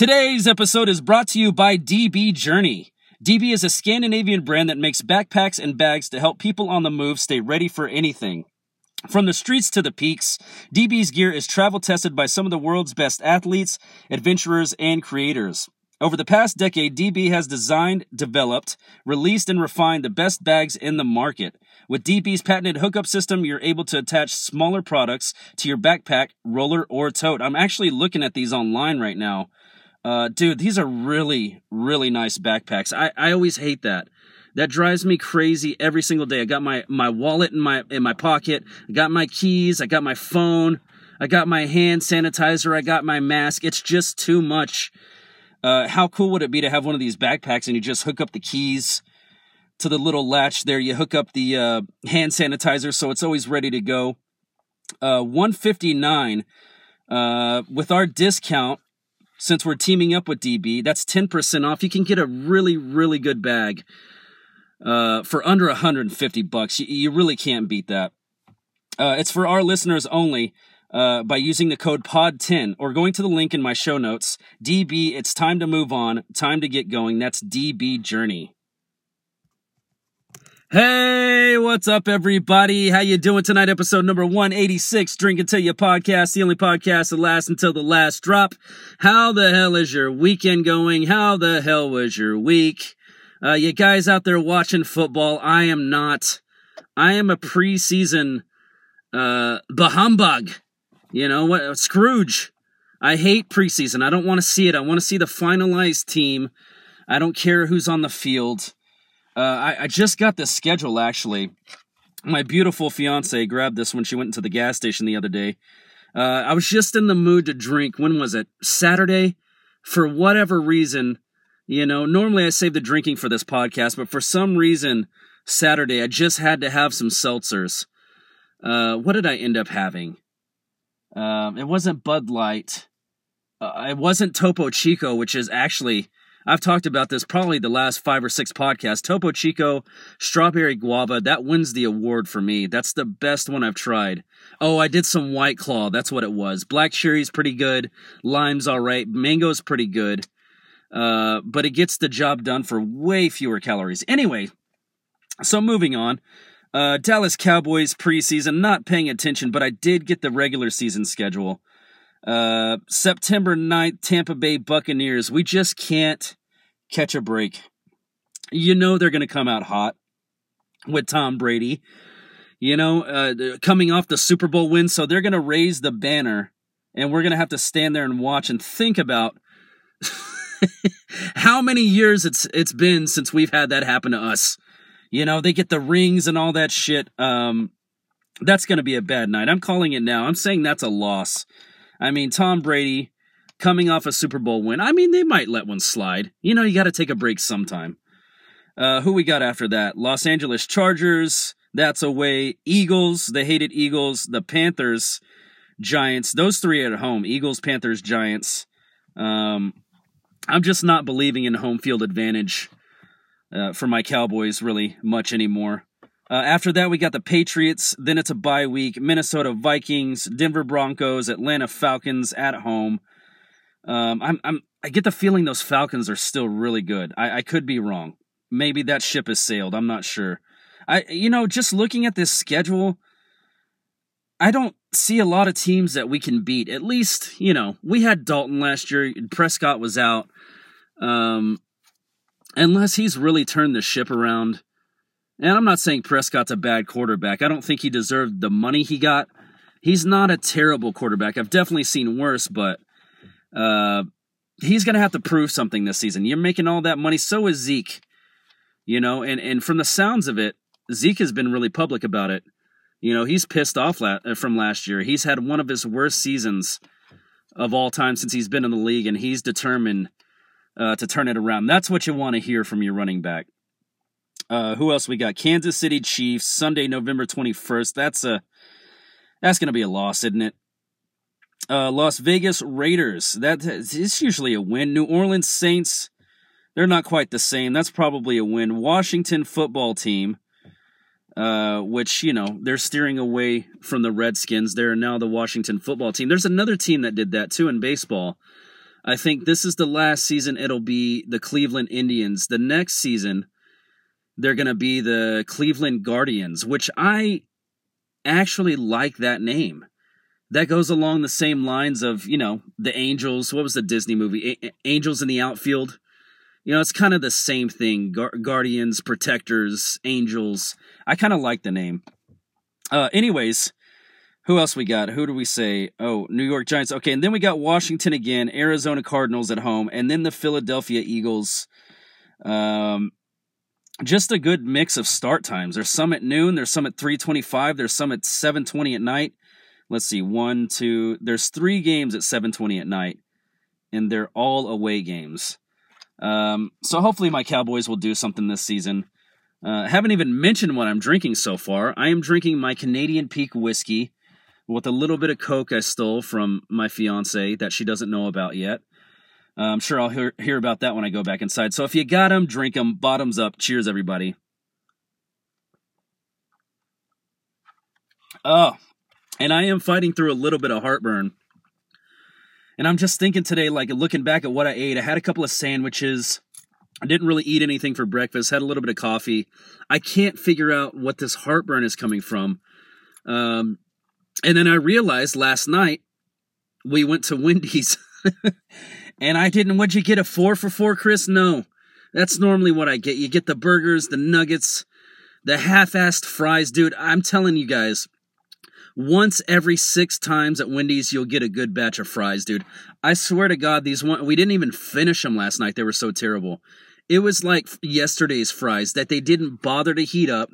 Today's episode is brought to you by DB Journey. DB is a Scandinavian brand that makes backpacks and bags to help people on the move stay ready for anything. From the streets to the peaks, DB's gear is travel tested by some of the world's best athletes, adventurers, and creators. Over the past decade, DB has designed, developed, released, and refined the best bags in the market. With DB's patented hookup system, you're able to attach smaller products to your backpack, roller, or tote. I'm actually looking at these online right now. Uh, dude, these are really, really nice backpacks. I, I always hate that. That drives me crazy every single day. I got my, my wallet in my in my pocket. I got my keys. I got my phone. I got my hand sanitizer. I got my mask. It's just too much. Uh, how cool would it be to have one of these backpacks and you just hook up the keys to the little latch there? You hook up the uh, hand sanitizer so it's always ready to go. Uh, 159 uh, with our discount since we're teaming up with DB. That's 10% off. You can get a really, really good bag uh, for under 150 bucks. You, you really can't beat that. Uh, it's for our listeners only uh, by using the code POD10 or going to the link in my show notes. DB, it's time to move on, time to get going. That's DB Journey. Hey, what's up, everybody? How you doing tonight? Episode number 186, Drink Until You podcast, the only podcast that lasts until the last drop. How the hell is your weekend going? How the hell was your week? Uh, you guys out there watching football, I am not. I am a preseason, uh, bahumbug. You know what? Scrooge. I hate preseason. I don't want to see it. I want to see the finalized team. I don't care who's on the field. Uh, I, I just got this schedule actually. My beautiful fiance grabbed this when she went into the gas station the other day. Uh, I was just in the mood to drink. When was it? Saturday? For whatever reason, you know, normally I save the drinking for this podcast, but for some reason, Saturday I just had to have some seltzers. Uh, what did I end up having? Um, it wasn't Bud Light. Uh, it wasn't Topo Chico, which is actually I've talked about this probably the last five or six podcasts. Topo Chico, Strawberry Guava, that wins the award for me. That's the best one I've tried. Oh, I did some White Claw. That's what it was. Black Cherry's pretty good. Lime's all right. Mango's pretty good. Uh, but it gets the job done for way fewer calories. Anyway, so moving on. Uh, Dallas Cowboys preseason, not paying attention, but I did get the regular season schedule. Uh, September 9th, Tampa Bay Buccaneers. We just can't catch a break. You know they're going to come out hot with Tom Brady. You know, uh, coming off the Super Bowl win, so they're going to raise the banner, and we're going to have to stand there and watch and think about how many years it's it's been since we've had that happen to us. You know, they get the rings and all that shit. Um, that's going to be a bad night. I'm calling it now. I'm saying that's a loss. I mean, Tom Brady coming off a Super Bowl win. I mean, they might let one slide. You know, you got to take a break sometime. Uh, who we got after that? Los Angeles Chargers. That's away. Eagles. The hated Eagles. The Panthers. Giants. Those three at home. Eagles, Panthers, Giants. Um, I'm just not believing in home field advantage uh, for my Cowboys really much anymore. Uh, after that, we got the Patriots. Then it's a bye week. Minnesota Vikings, Denver Broncos, Atlanta Falcons at home. Um, I'm, I'm, I get the feeling those Falcons are still really good. I, I could be wrong. Maybe that ship has sailed. I'm not sure. I, you know, just looking at this schedule, I don't see a lot of teams that we can beat. At least, you know, we had Dalton last year. Prescott was out. Um, unless he's really turned the ship around and I'm not saying Prescott's a bad quarterback. I don't think he deserved the money he got. He's not a terrible quarterback. I've definitely seen worse, but uh, he's going to have to prove something this season. You're making all that money. So is Zeke. You know, and, and from the sounds of it, Zeke has been really public about it. You know, he's pissed off la- uh, from last year. He's had one of his worst seasons of all time since he's been in the league, and he's determined uh, to turn it around. That's what you want to hear from your running back. Uh, who else we got? Kansas City Chiefs, Sunday, November 21st. That's a that's going to be a loss, isn't it? Uh, Las Vegas Raiders. That is usually a win. New Orleans Saints. They're not quite the same. That's probably a win. Washington football team, uh, which you know they're steering away from the Redskins. They're now the Washington football team. There's another team that did that too in baseball. I think this is the last season it'll be the Cleveland Indians. The next season, they're going to be the Cleveland Guardians, which I actually like that name. That goes along the same lines of, you know, the Angels. What was the Disney movie? A- Angels in the Outfield. You know, it's kind of the same thing. Guardians, Protectors, Angels. I kind of like the name. Uh, anyways, who else we got? Who do we say? Oh, New York Giants. Okay, and then we got Washington again, Arizona Cardinals at home, and then the Philadelphia Eagles. Um, just a good mix of start times. There's some at noon. There's some at 3:25. There's some at 7:20 at night. Let's see, one, two. There's three games at 7:20 at night, and they're all away games. Um, so hopefully my Cowboys will do something this season. Uh, haven't even mentioned what I'm drinking so far. I am drinking my Canadian Peak whiskey with a little bit of Coke I stole from my fiance that she doesn't know about yet. Uh, I'm sure I'll hear, hear about that when I go back inside. So if you got them, drink them. Bottoms up. Cheers, everybody. Oh, and I am fighting through a little bit of heartburn. And I'm just thinking today, like looking back at what I ate, I had a couple of sandwiches. I didn't really eat anything for breakfast, had a little bit of coffee. I can't figure out what this heartburn is coming from. Um, and then I realized last night we went to Wendy's and I didn't. What'd you get? A four for four, Chris? No. That's normally what I get. You get the burgers, the nuggets, the half assed fries. Dude, I'm telling you guys, once every six times at Wendy's, you'll get a good batch of fries, dude. I swear to God, these one we didn't even finish them last night. They were so terrible. It was like yesterday's fries that they didn't bother to heat up.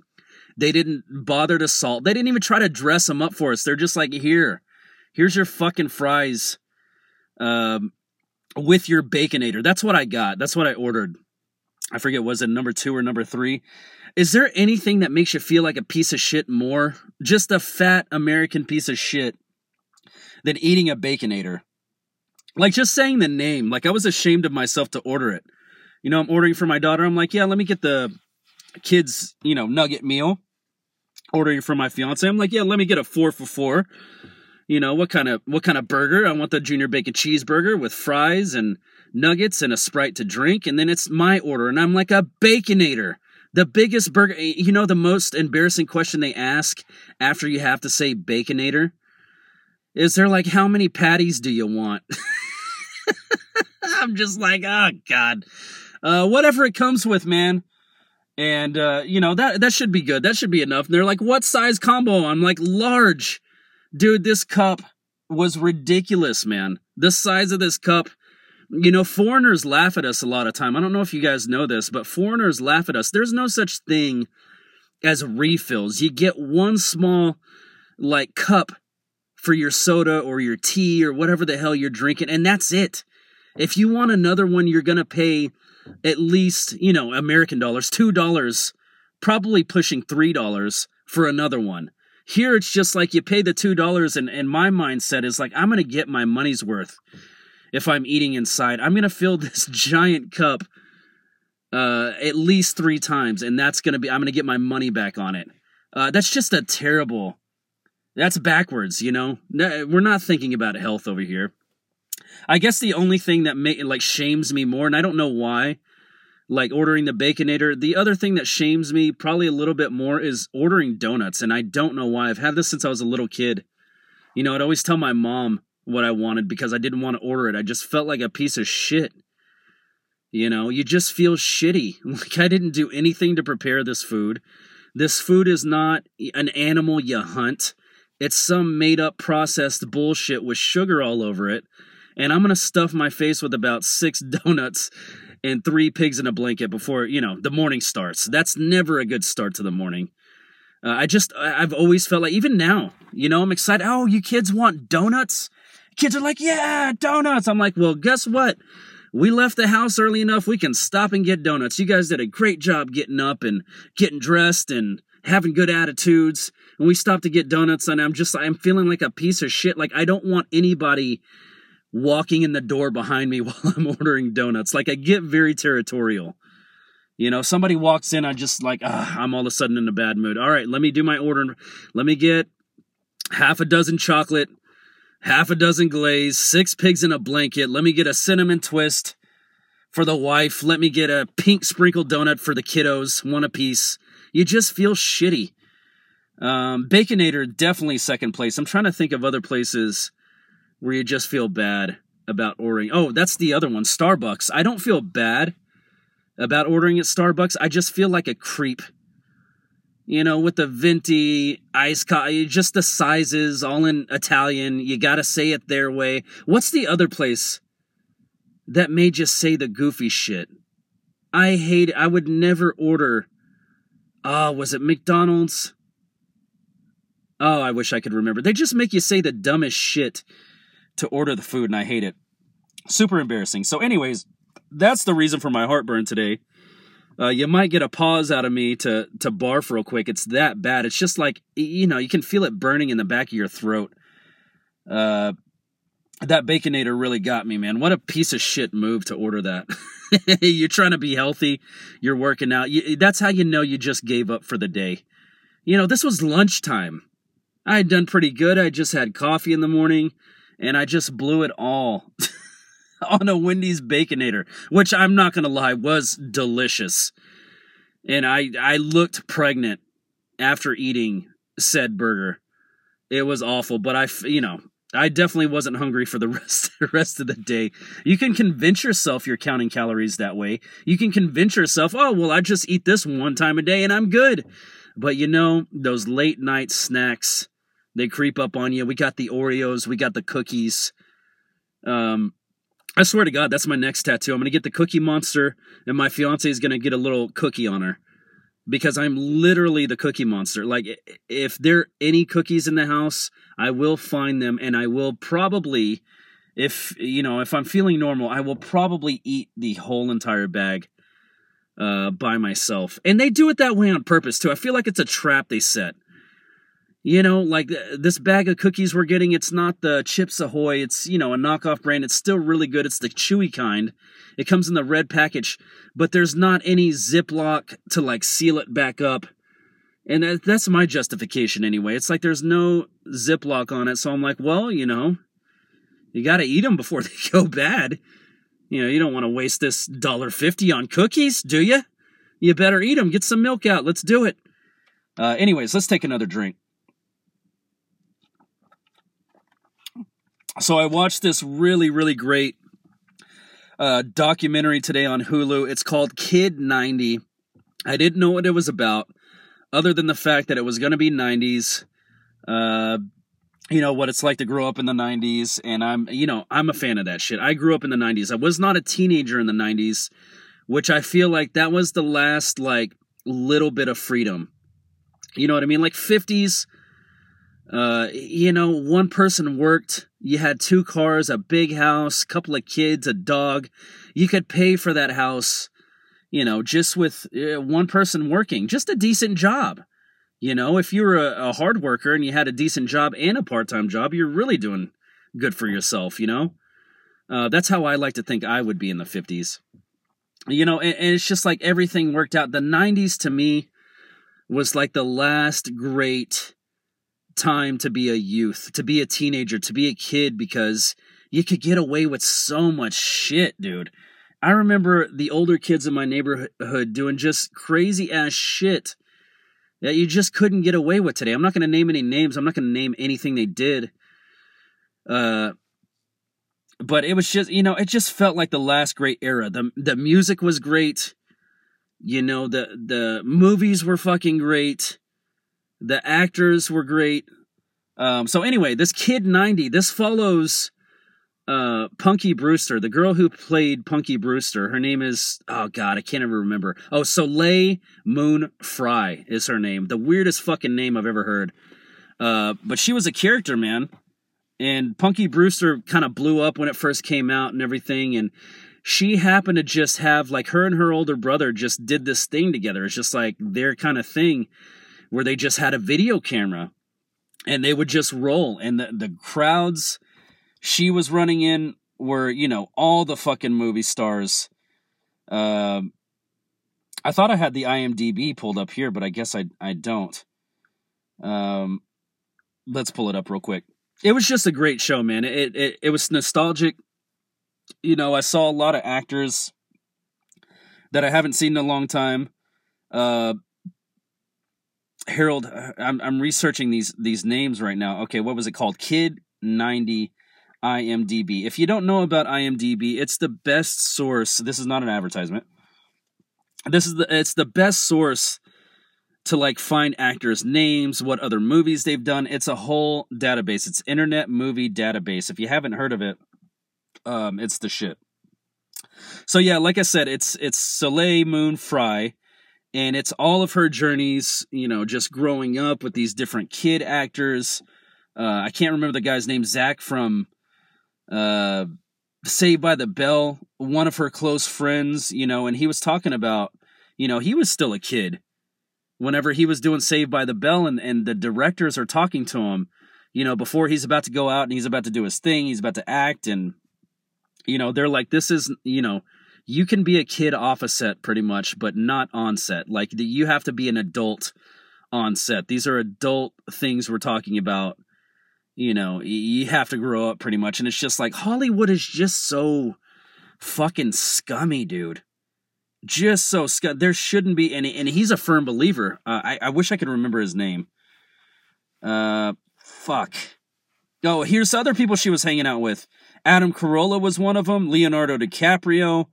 They didn't bother to salt. They didn't even try to dress them up for us. They're just like, here, here's your fucking fries, um, with your baconator. That's what I got. That's what I ordered. I forget was it number two or number three. Is there anything that makes you feel like a piece of shit more? Just a fat American piece of shit than eating a baconator. Like just saying the name. Like I was ashamed of myself to order it. You know, I'm ordering for my daughter. I'm like, yeah, let me get the kids, you know, nugget meal ordering for my fiance. I'm like, yeah, let me get a four for four. You know, what kind of what kind of burger? I want the junior bacon cheeseburger with fries and nuggets and a sprite to drink, and then it's my order, and I'm like a baconator. The biggest burger, you know, the most embarrassing question they ask after you have to say baconator is they're like, how many patties do you want? I'm just like, oh god, uh, whatever it comes with, man and uh, you know that that should be good. That should be enough. And they're like, "What size combo?" I'm like, "Large." Dude, this cup was ridiculous, man. The size of this cup. You know, foreigners laugh at us a lot of time. I don't know if you guys know this, but foreigners laugh at us. There's no such thing as refills. You get one small like cup for your soda or your tea or whatever the hell you're drinking, and that's it. If you want another one, you're gonna pay at least, you know, American dollars, $2, probably pushing $3 for another one. Here it's just like you pay the $2 and, and my mindset is like I'm to get my money's worth if I'm eating inside. I'm to fill this giant cup uh, at least 3 times and that's to be I'm to get my money back on it. Uh, that's just a terrible that's backwards, you know. We're not thinking about health over here. I guess the only thing that make like shames me more, and I don't know why, like ordering the baconator. The other thing that shames me probably a little bit more is ordering donuts, and I don't know why. I've had this since I was a little kid. You know, I'd always tell my mom what I wanted because I didn't want to order it. I just felt like a piece of shit. You know, you just feel shitty. Like I didn't do anything to prepare this food. This food is not an animal you hunt. It's some made up processed bullshit with sugar all over it and I'm gonna stuff my face with about six donuts and three pigs in a blanket before you know the morning starts. That's never a good start to the morning. Uh, I just I've always felt like even now, you know, I'm excited. Oh, you kids want donuts? Kids are like, yeah, donuts. I'm like, well, guess what? We left the house early enough. We can stop and get donuts. You guys did a great job getting up and getting dressed and having good attitudes. And we stopped to get donuts, and I'm just I'm feeling like a piece of shit. Like I don't want anybody walking in the door behind me while I'm ordering donuts. Like I get very territorial. You know, somebody walks in, I just like, ah, I'm all of a sudden in a bad mood. All right, let me do my order. Let me get half a dozen chocolate, half a dozen glaze, six pigs in a blanket. Let me get a cinnamon twist for the wife. Let me get a pink sprinkled donut for the kiddos, one apiece. You just feel shitty. Um, Baconator definitely second place. I'm trying to think of other places where you just feel bad about ordering. Oh, that's the other one, Starbucks. I don't feel bad about ordering at Starbucks. I just feel like a creep. You know, with the venti ice coffee, just the sizes, all in Italian. You gotta say it their way. What's the other place that may just say the goofy shit? I hate it. I would never order. Oh, was it McDonald's? Oh, I wish I could remember. They just make you say the dumbest shit to order the food, and I hate it. Super embarrassing. So, anyways, that's the reason for my heartburn today. Uh, you might get a pause out of me to to barf real quick. It's that bad. It's just like you know, you can feel it burning in the back of your throat. Uh, that baconator really got me, man. What a piece of shit move to order that. you're trying to be healthy, you're working out. You, that's how you know you just gave up for the day. You know, this was lunchtime. I had done pretty good. I just had coffee in the morning, and I just blew it all. on a Wendy's Baconator, which I'm not gonna lie was delicious. And I I looked pregnant after eating said burger. It was awful, but I you know I definitely wasn't hungry for the rest the rest of the day. You can convince yourself you're counting calories that way. You can convince yourself, oh well, I just eat this one time a day and I'm good. But you know those late night snacks, they creep up on you. We got the Oreos, we got the cookies. Um, I swear to God, that's my next tattoo. I'm gonna get the Cookie Monster, and my fiance is gonna get a little cookie on her because I'm literally the Cookie Monster. Like, if there are any cookies in the house, I will find them, and I will probably, if you know, if I'm feeling normal, I will probably eat the whole entire bag uh, by myself. And they do it that way on purpose too. I feel like it's a trap they set you know, like uh, this bag of cookies we're getting, it's not the Chips Ahoy. It's, you know, a knockoff brand. It's still really good. It's the chewy kind. It comes in the red package, but there's not any Ziploc to like seal it back up. And that's my justification anyway. It's like there's no Ziploc on it. So I'm like, well, you know, you got to eat them before they go bad. You know, you don't want to waste this $1.50 on cookies, do you? You better eat them. Get some milk out. Let's do it. Uh, anyways, let's take another drink. So I watched this really, really great uh, documentary today on Hulu. It's called Kid 90. I didn't know what it was about, other than the fact that it was going to be 90s. Uh, you know what it's like to grow up in the 90s and i'm you know i'm a fan of that shit i grew up in the 90s i was not a teenager in the 90s which i feel like that was the last like little bit of freedom you know what i mean like 50s uh, you know, one person worked, you had two cars, a big house, couple of kids, a dog. You could pay for that house, you know, just with uh, one person working, just a decent job. You know, if you were a, a hard worker and you had a decent job and a part time job, you're really doing good for yourself, you know? Uh, that's how I like to think I would be in the 50s. You know, and, and it's just like everything worked out. The 90s to me was like the last great time to be a youth, to be a teenager, to be a kid because you could get away with so much shit, dude. I remember the older kids in my neighborhood doing just crazy ass shit that you just couldn't get away with today. I'm not going to name any names. I'm not going to name anything they did. Uh but it was just, you know, it just felt like the last great era. The the music was great. You know, the the movies were fucking great. The actors were great. Um, so anyway, this kid 90, this follows uh, Punky Brewster, the girl who played Punky Brewster. Her name is oh god, I can't ever remember. Oh, Soleil Moon Frye is her name. The weirdest fucking name I've ever heard. Uh, but she was a character, man. And Punky Brewster kind of blew up when it first came out and everything. And she happened to just have like her and her older brother just did this thing together. It's just like their kind of thing where they just had a video camera and they would just roll and the, the crowds she was running in were you know all the fucking movie stars um i thought i had the imdb pulled up here but i guess i i don't um let's pull it up real quick it was just a great show, man. It it it was nostalgic. You know, I saw a lot of actors that I haven't seen in a long time. Uh, Harold, I'm I'm researching these these names right now. Okay, what was it called? Kid ninety IMDb. If you don't know about IMDb, it's the best source. This is not an advertisement. This is the it's the best source to like find actors' names, what other movies they've done. It's a whole database. It's Internet Movie Database. If you haven't heard of it, um, it's the shit. So yeah, like I said, it's it's Soleil Moon Frye, and it's all of her journeys. You know, just growing up with these different kid actors. Uh, I can't remember the guy's name. Zach from uh, Saved by the Bell. One of her close friends. You know, and he was talking about. You know, he was still a kid whenever he was doing Saved by the Bell and, and the directors are talking to him, you know, before he's about to go out and he's about to do his thing, he's about to act and you know, they're like this is, you know, you can be a kid off a set pretty much, but not on set. Like you have to be an adult on set. These are adult things we're talking about. You know, you have to grow up pretty much and it's just like Hollywood is just so fucking scummy, dude just so Scott. There shouldn't be any, and he's a firm believer. Uh, I I wish I could remember his name. Uh, fuck. Oh, here's other people she was hanging out with. Adam Carolla was one of them. Leonardo DiCaprio,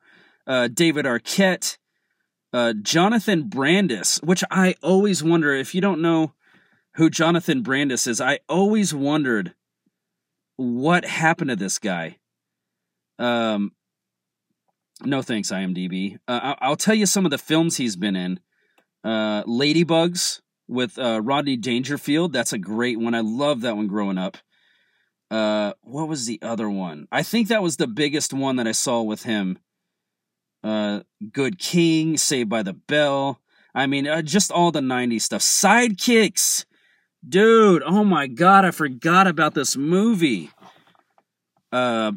uh, David Arquette, uh, Jonathan Brandis. Which I always wonder if you don't know who Jonathan Brandis is. I always wondered what happened to this guy. Um, no thanks, IMDb. Uh, I'll tell you some of the films he's been in. Uh, Ladybugs with uh, Rodney Dangerfield. That's a great one. I love that one growing up. Uh, what was the other one? I think that was the biggest one that I saw with him. Uh, Good King, Saved by the Bell. I mean, uh, just all the 90s stuff. Sidekicks! Dude, oh my god, I forgot about this movie. Uh,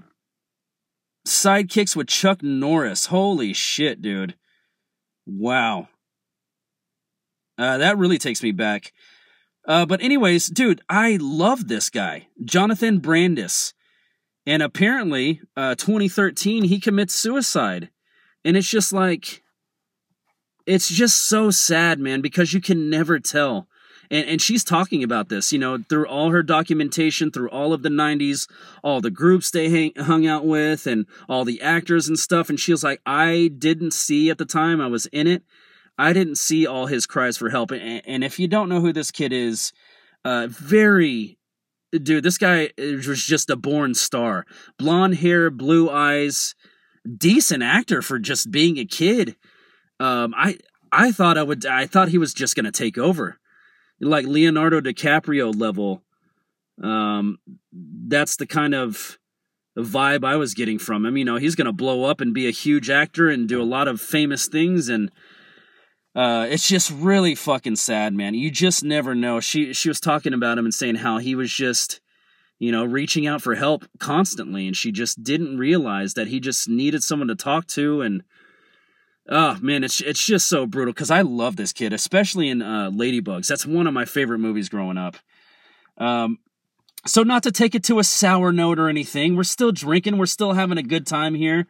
sidekicks with Chuck Norris. Holy shit, dude. Wow. Uh, that really takes me back. Uh, but anyways, dude, I love this guy, Jonathan Brandis. And apparently, uh, 2013, he commits suicide. And it's just like, it's just so sad, man, because you can never tell. And and she's talking about this you know through all her documentation through all of the 90s all the groups they hang, hung out with and all the actors and stuff. And she was like i didn't see at the time i was in it. I didn't see all his cries for help. And, and if you don't know who this kid is uh very dude this guy was just a born star. Blonde hair blue eyes decent actor for just being a kid um i i thought i would i thought he was just gonna take over like Leonardo DiCaprio level. Um, that's the kind of vibe I was getting from him. You know, he's to blow up and be a huge actor and do a lot of famous things and uh, it's just really fucking sad, man. You just never know. She she was talking about him and saying how he was just, you know, reaching out for help constantly, and she just didn't realize that he just needed someone to talk to, and Oh man, it's it's just so brutal because I love this kid, especially in uh, Ladybugs. That's one of my favorite movies growing up. Um, so not to take it to a sour note or anything, we're still drinking, we're still having a good time here.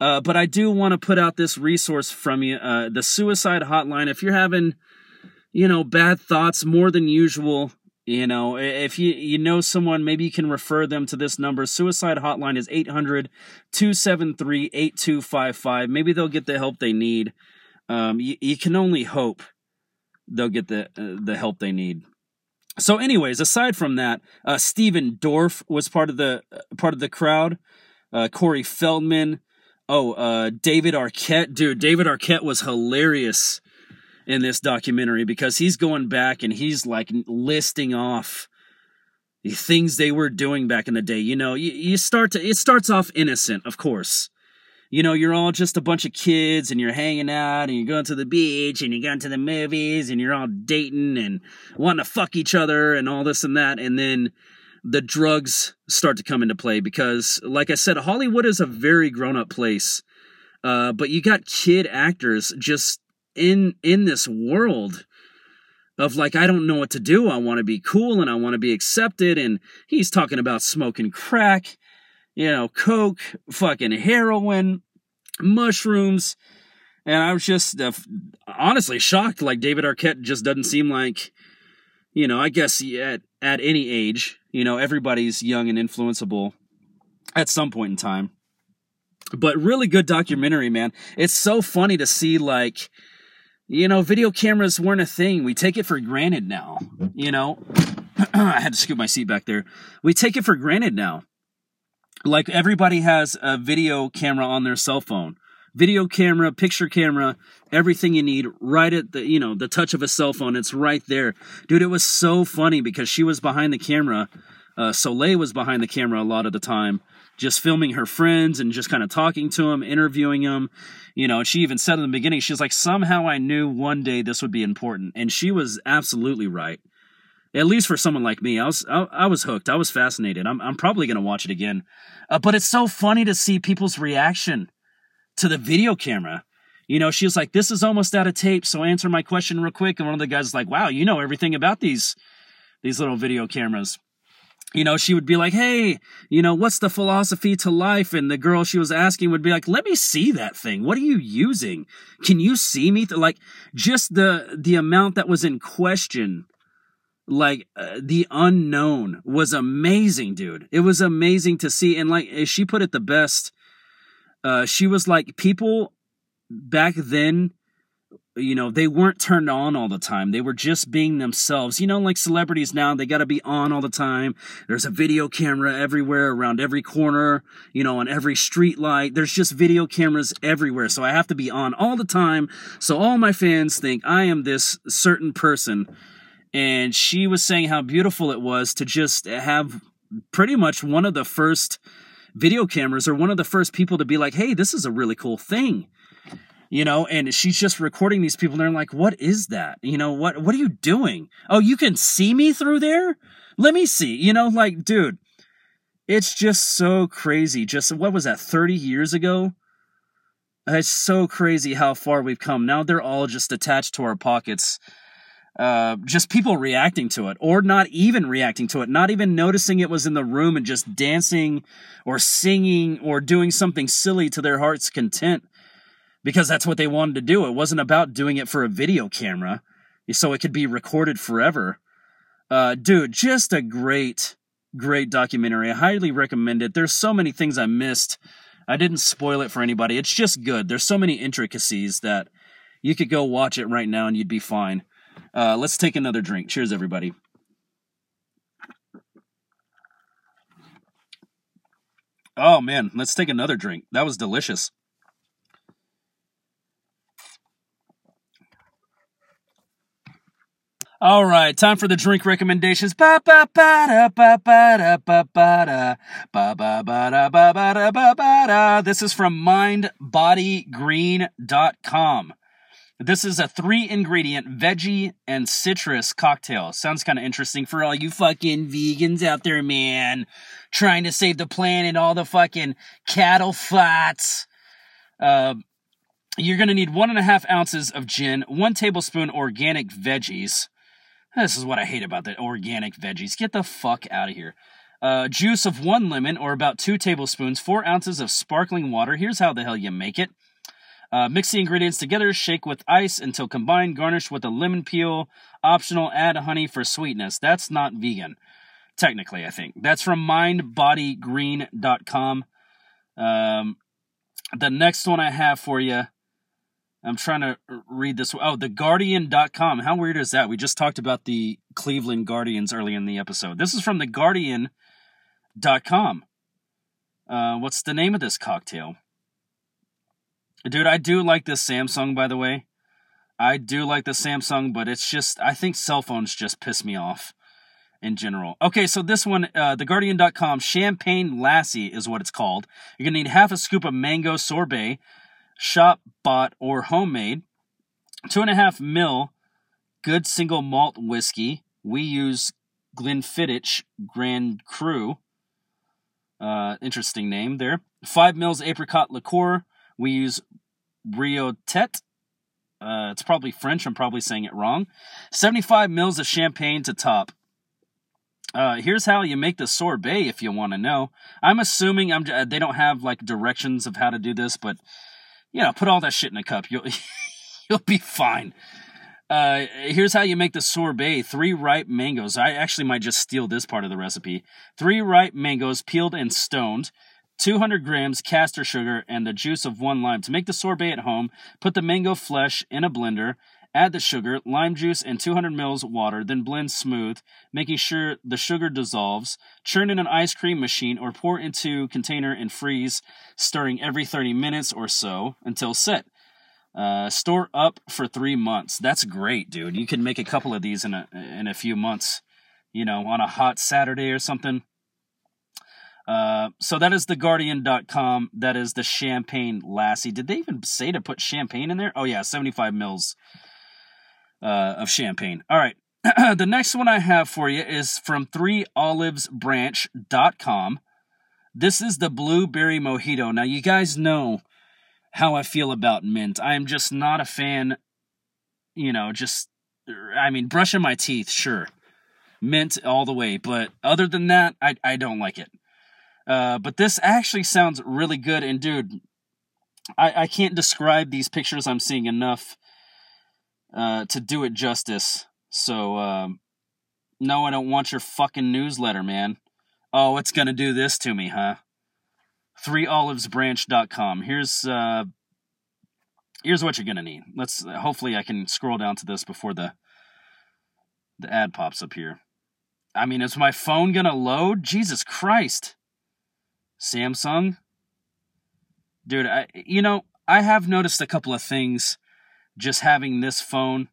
Uh, but I do want to put out this resource from you, uh, the suicide hotline. If you're having, you know, bad thoughts more than usual, you know, if you you know someone, maybe you can refer them to this number. Suicide hotline is 800-273-8255. Maybe they'll get the help they need. Um, you, you can only hope they'll get the uh, the help they need. So, anyways, aside from that, uh, Stephen Dorff was part of the uh, part of the crowd. Uh, Corey Feldman. Oh, uh, David Arquette, dude. David Arquette was hilarious in this documentary because he's going back and he's like listing off the things they were doing back in the day. You know, you, you start to, it starts off innocent, of course. You know, you're all just a bunch of kids and you're hanging out and you're going to the beach and you're going to the movies and you're all dating and wanting to fuck each other and all this and that. And then the drugs start to come into play because, like I said, Hollywood is a very grown up place. Uh, but you got kid actors just in in this world of like I don't know what to do. I want to be cool and I want to be accepted and he's talking about smoking crack, you know, coke, fucking heroin, mushrooms. And I was just uh, honestly shocked like David Arquette just doesn't seem like you know, I guess at at any age, you know, everybody's young and influenceable at some point in time. But really good documentary, man. It's so funny to see like you know, video cameras weren't a thing. We take it for granted now. You know, I had to scoot my seat back there. We take it for granted now. Like everybody has a video camera on their cell phone. Video camera, picture camera, everything you need right at the, you know, the touch of a cell phone. It's right there. Dude, it was so funny because she was behind the camera. Uh, Soleil was behind the camera a lot of the time just filming her friends and just kind of talking to them, interviewing them. You know, and she even said in the beginning, she's like, somehow I knew one day this would be important. And she was absolutely right. At least for someone like me, I was I, I was hooked. I was fascinated. I'm I'm probably gonna watch it again. Uh, but it's so funny to see people's reaction to the video camera. You know, she was like, "This is almost out of tape, so answer my question real quick." And one of the guys is like, "Wow, you know everything about these these little video cameras." You know, she would be like, Hey, you know, what's the philosophy to life? And the girl she was asking would be like, Let me see that thing. What are you using? Can you see me? Like, just the, the amount that was in question, like, uh, the unknown was amazing, dude. It was amazing to see. And like, she put it the best. Uh, she was like, people back then you know, they weren't turned on all the time. They were just being themselves. You know, like celebrities now, they got to be on all the time. There's a video camera everywhere around every corner, you know, on every street light. There's just video cameras everywhere. So I have to be on all the time. So all my fans think I am this certain person. And she was saying how beautiful it was to just have pretty much one of the first video cameras or one of the first people to be like, hey, this is a really cool thing you know and she's just recording these people and they're like what is that? You know what what are you doing? Oh you can see me through there? Let me see. You know like dude it's just so crazy. Just what was that 30 years ago? It's so crazy how far we've come. Now they're all just attached to our pockets uh, just people reacting to it or not even reacting to it not even noticing it was in the room and just dancing or singing or doing something silly to their heart's content because that's what they wanted to do. It wasn't about doing it for a video camera so it could be recorded forever. Uh, dude, just a great, great documentary. I highly recommend it. There's so many things I missed. I didn't spoil it for anybody. It's just good. There's so many intricacies that you could go watch it right now and you'd be fine. Uh, let's take another drink. Cheers, everybody. Oh man, let's take another drink. That was delicious. All right, time for the drink recommendations. Ba ba ba da ba ba da ba ba da ba ba ba da ba ba da ba ba da. This is from mindbodygreen.com. This is a three ingredient veggie and citrus cocktail. Sounds kind of interesting for all you fucking vegans out there, man. Trying to save the planet, all the fucking cattle fats. Uh, you're going to need one and a half ounces of gin, one tablespoon organic veggies, this is what I hate about the organic veggies. Get the fuck out of here. Uh, juice of one lemon, or about two tablespoons, four ounces of sparkling water. Here's how the hell you make it. Uh, mix the ingredients together, shake with ice until combined, garnish with a lemon peel. Optional, add honey for sweetness. That's not vegan, technically, I think. That's from mindbodygreen.com. Um, the next one I have for you I'm trying to read this. Oh, the Guardian.com. How weird is that? We just talked about the Cleveland Guardians early in the episode. This is from the Guardian.com. Uh, what's the name of this cocktail? Dude, I do like this Samsung, by the way. I do like the Samsung, but it's just, I think cell phones just piss me off in general. Okay, so this one, uh, theguardian.com, Champagne Lassie is what it's called. You're going to need half a scoop of mango sorbet, shop bought or homemade. Two and a half mil good single malt whiskey. We use Glenfiddich Grand Cru. Uh, interesting name there. Five mils apricot liqueur. We use Rio Tet. Uh, it's probably French. I'm probably saying it wrong. 75 mils of champagne to top. Uh, here's how you make the sorbet if you want to know. I'm assuming I'm they don't have like directions of how to do this, but you know, put all that shit in a cup. You'll you'll be fine. Uh, here's how you make the sorbet. Three ripe mangoes. I actually might just steal this part of the recipe. Three ripe mangoes peeled and stoned. 200 grams caster sugar and the juice of one lime. To make the sorbet at home, put the mango flesh in a blender, add the sugar, lime juice, and 200 ml water, then blend smooth, making sure the sugar dissolves. Churn in an ice cream machine or pour into container and freeze, stirring every 30 minutes or so until set. Uh, store up for three months. That's great, dude. You can make a couple of these in a in a few months. You know, on a hot Saturday or something. Uh, so that is the Guardian.com. That is the Champagne Lassie. Did they even say to put champagne in there? Oh yeah, 75 mils uh, of champagne. All right. the next one I have for you is from 3olivesbranch.com. This is the blueberry mojito. Now you guys know how I feel about mint. I am just not a fan, you know, just I mean, brushing my teeth, sure. Mint all the way, but other than that, I I don't like it. Uh, but this actually sounds really good. And dude, I, I can't describe these pictures I'm seeing enough uh, to do it justice. So, um, no, I don't want your fucking newsletter, man. Oh, it's gonna do this to me, huh? ThreeOlivesBranch.com. Here's uh, here's what you're gonna need. Let's hopefully I can scroll down to this before the the ad pops up here. I mean, is my phone gonna load? Jesus Christ! Samsung. Dude, I you know, I have noticed a couple of things just having this phone.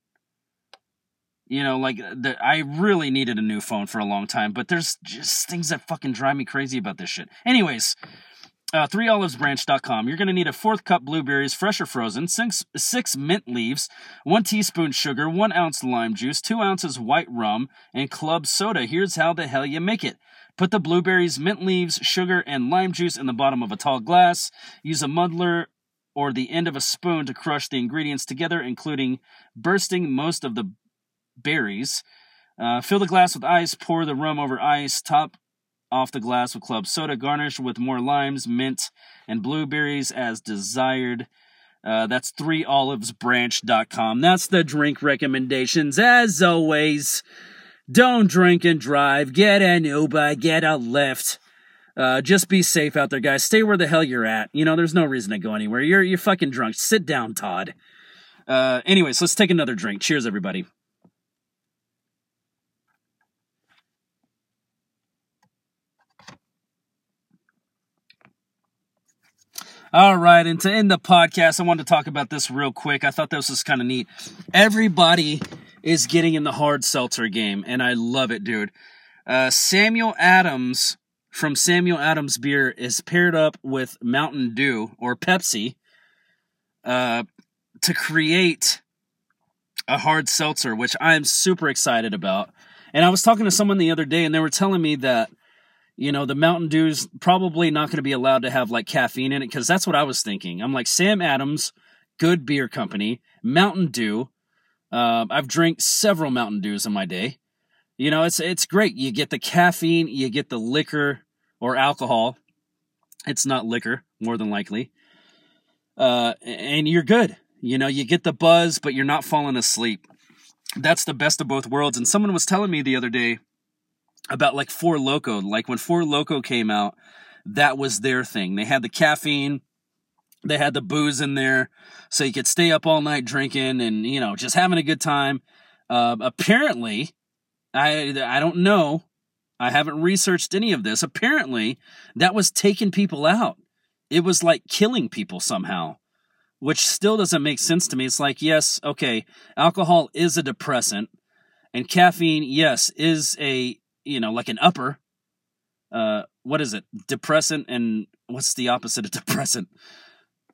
You know, like the, I really needed a new phone for a long time, but there's just things that fucking drive me crazy about this shit. Anyways, uh, threeolivesbranch.com. You're going to need a fourth cup blueberries, fresh or frozen, six, six mint leaves, one teaspoon sugar, one ounce lime juice, two ounces white rum, and club soda. Here's how the hell you make it. Put the blueberries, mint leaves, sugar, and lime juice in the bottom of a tall glass. Use a muddler or the end of a spoon to crush the ingredients together, including bursting most of the berries. Uh, fill the glass with ice, pour the rum over ice, top off the glass with club soda, garnish with more limes, mint, and blueberries as desired. Uh, that's 3olivesbranch.com. That's the drink recommendations. As always, don't drink and drive. Get an Uber. Get a Lyft. Uh, just be safe out there, guys. Stay where the hell you're at. You know, there's no reason to go anywhere. You're you're fucking drunk. Sit down, Todd. Uh, anyways, let's take another drink. Cheers, everybody. All right, and to end the podcast, I wanted to talk about this real quick. I thought this was kind of neat. Everybody is getting in the hard seltzer game, and I love it, dude. Uh, Samuel Adams from Samuel Adams Beer is paired up with Mountain Dew or Pepsi uh, to create a hard seltzer, which I'm super excited about. And I was talking to someone the other day, and they were telling me that you know the Mountain Dew's probably not going to be allowed to have like caffeine in it because that's what I was thinking. I'm like Sam Adams, good beer company, Mountain Dew uh, I've drank several Mountain Dews in my day. You know, it's it's great. You get the caffeine, you get the liquor or alcohol. It's not liquor, more than likely. Uh, and you're good. You know, you get the buzz, but you're not falling asleep. That's the best of both worlds. And someone was telling me the other day about like Four Loco. Like when Four Loco came out, that was their thing. They had the caffeine, they had the booze in there, so you could stay up all night drinking and you know just having a good time. Uh, apparently, I I don't know. I haven't researched any of this. Apparently, that was taking people out. It was like killing people somehow, which still doesn't make sense to me. It's like, yes, okay, alcohol is a depressant, and caffeine, yes, is a you know like an upper. Uh, what is it? Depressant and what's the opposite of depressant?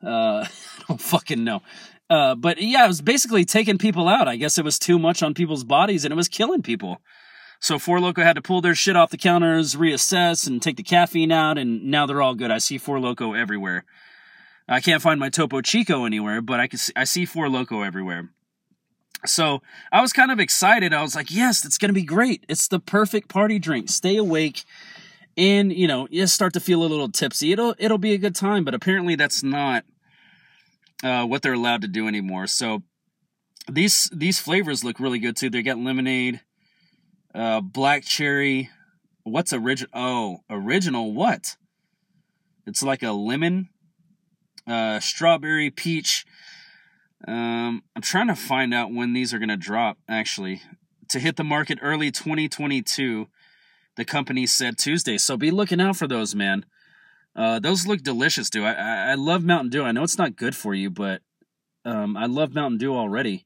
Uh, I don't fucking know. Uh, but yeah, it was basically taking people out. I guess it was too much on people's bodies and it was killing people. So Four Loco had to pull their shit off the counters, reassess, and take the caffeine out, and now they're all good. I see Four Loco everywhere. I can't find my Topo Chico anywhere, but I can see, I see Four Loco everywhere. So I was kind of excited. I was like, yes, it's going to be great. It's the perfect party drink. Stay awake and, you know, you start to feel a little tipsy. It'll, it'll be a good time, but apparently that's not uh, what they're allowed to do anymore. So these, these flavors look really good too. They got lemonade, uh, black cherry. What's original? Oh, original what? It's like a lemon, uh, strawberry, peach, um, I'm trying to find out when these are going to drop, actually. To hit the market early 2022, the company said Tuesday. So be looking out for those, man. Uh, those look delicious, dude. I, I, I love Mountain Dew. I know it's not good for you, but um, I love Mountain Dew already.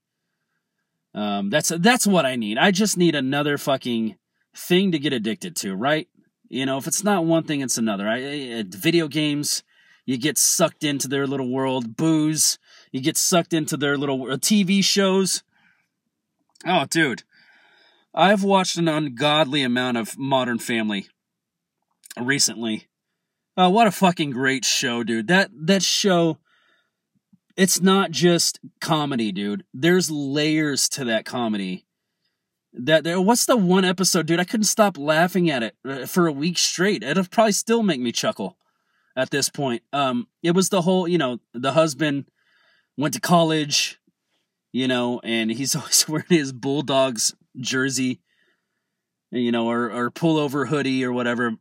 Um, that's that's what I need. I just need another fucking thing to get addicted to, right? You know, if it's not one thing, it's another. I, I video games, you get sucked into their little world. Booze, you get sucked into their little uh, TV shows. Oh, dude. I've watched an ungodly amount of Modern Family recently. Oh, what a fucking great show, dude. That that show it's not just comedy, dude. There's layers to that comedy. That there what's the one episode, dude? I couldn't stop laughing at it uh, for a week straight. It'll probably still make me chuckle at this point. Um it was the whole, you know, the husband went to college, you know, and he's always wearing his Bulldogs jersey, you know, or or pullover hoodie or whatever.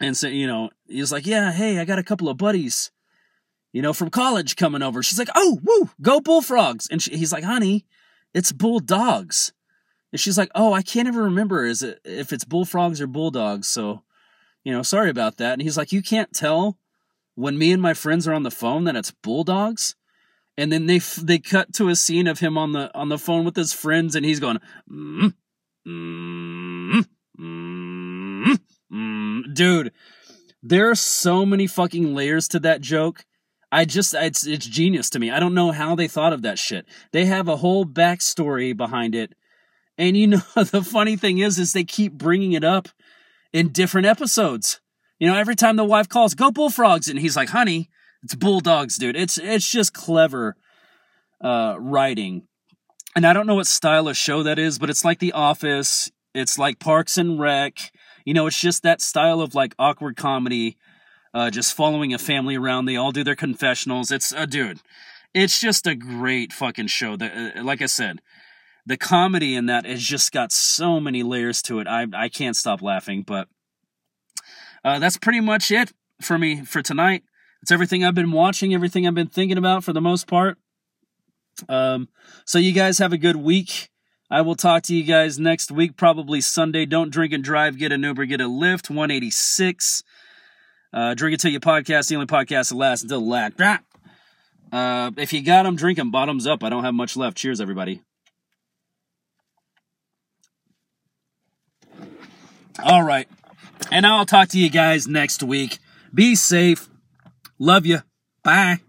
And so, you know, he's like, "Yeah, hey, I got a couple of buddies, you know, from college coming over." She's like, "Oh, woo, go Bullfrogs!" And she, he's like, "Honey, it's Bulldogs." And she's like, "Oh, I can't even remember is it if it's Bullfrogs or Bulldogs." So, you know, sorry about that. And he's like, "You can't tell when me and my friends are on the phone that it's Bulldogs." and then they they cut to a scene of him on the on the phone with his friends, and he's going, mm, mm, mm, mm. dude. There are so many fucking layers to that joke. I just it's it's genius to me. I don't know how they thought of that shit. They have a whole backstory behind it, and you know the funny thing is, is they keep bringing it up in different episodes. You know, every time the wife calls, "Go bullfrogs," and he's like, "Honey." It's bulldogs, dude. It's it's just clever uh, writing, and I don't know what style of show that is, but it's like The Office. It's like Parks and Rec. You know, it's just that style of like awkward comedy, uh, just following a family around. They all do their confessionals. It's a uh, dude. It's just a great fucking show. That, uh, like I said, the comedy in that has just got so many layers to it. I I can't stop laughing. But uh, that's pretty much it for me for tonight. It's everything I've been watching, everything I've been thinking about for the most part. Um, so you guys have a good week. I will talk to you guys next week, probably Sunday. Don't drink and drive. Get an Uber, get a Lyft. 186. Uh, drink until you podcast. The only podcast that lasts until the last. Uh, if you got them, drink them. Bottoms up. I don't have much left. Cheers, everybody. All right. And I'll talk to you guys next week. Be safe. Love you. Bye.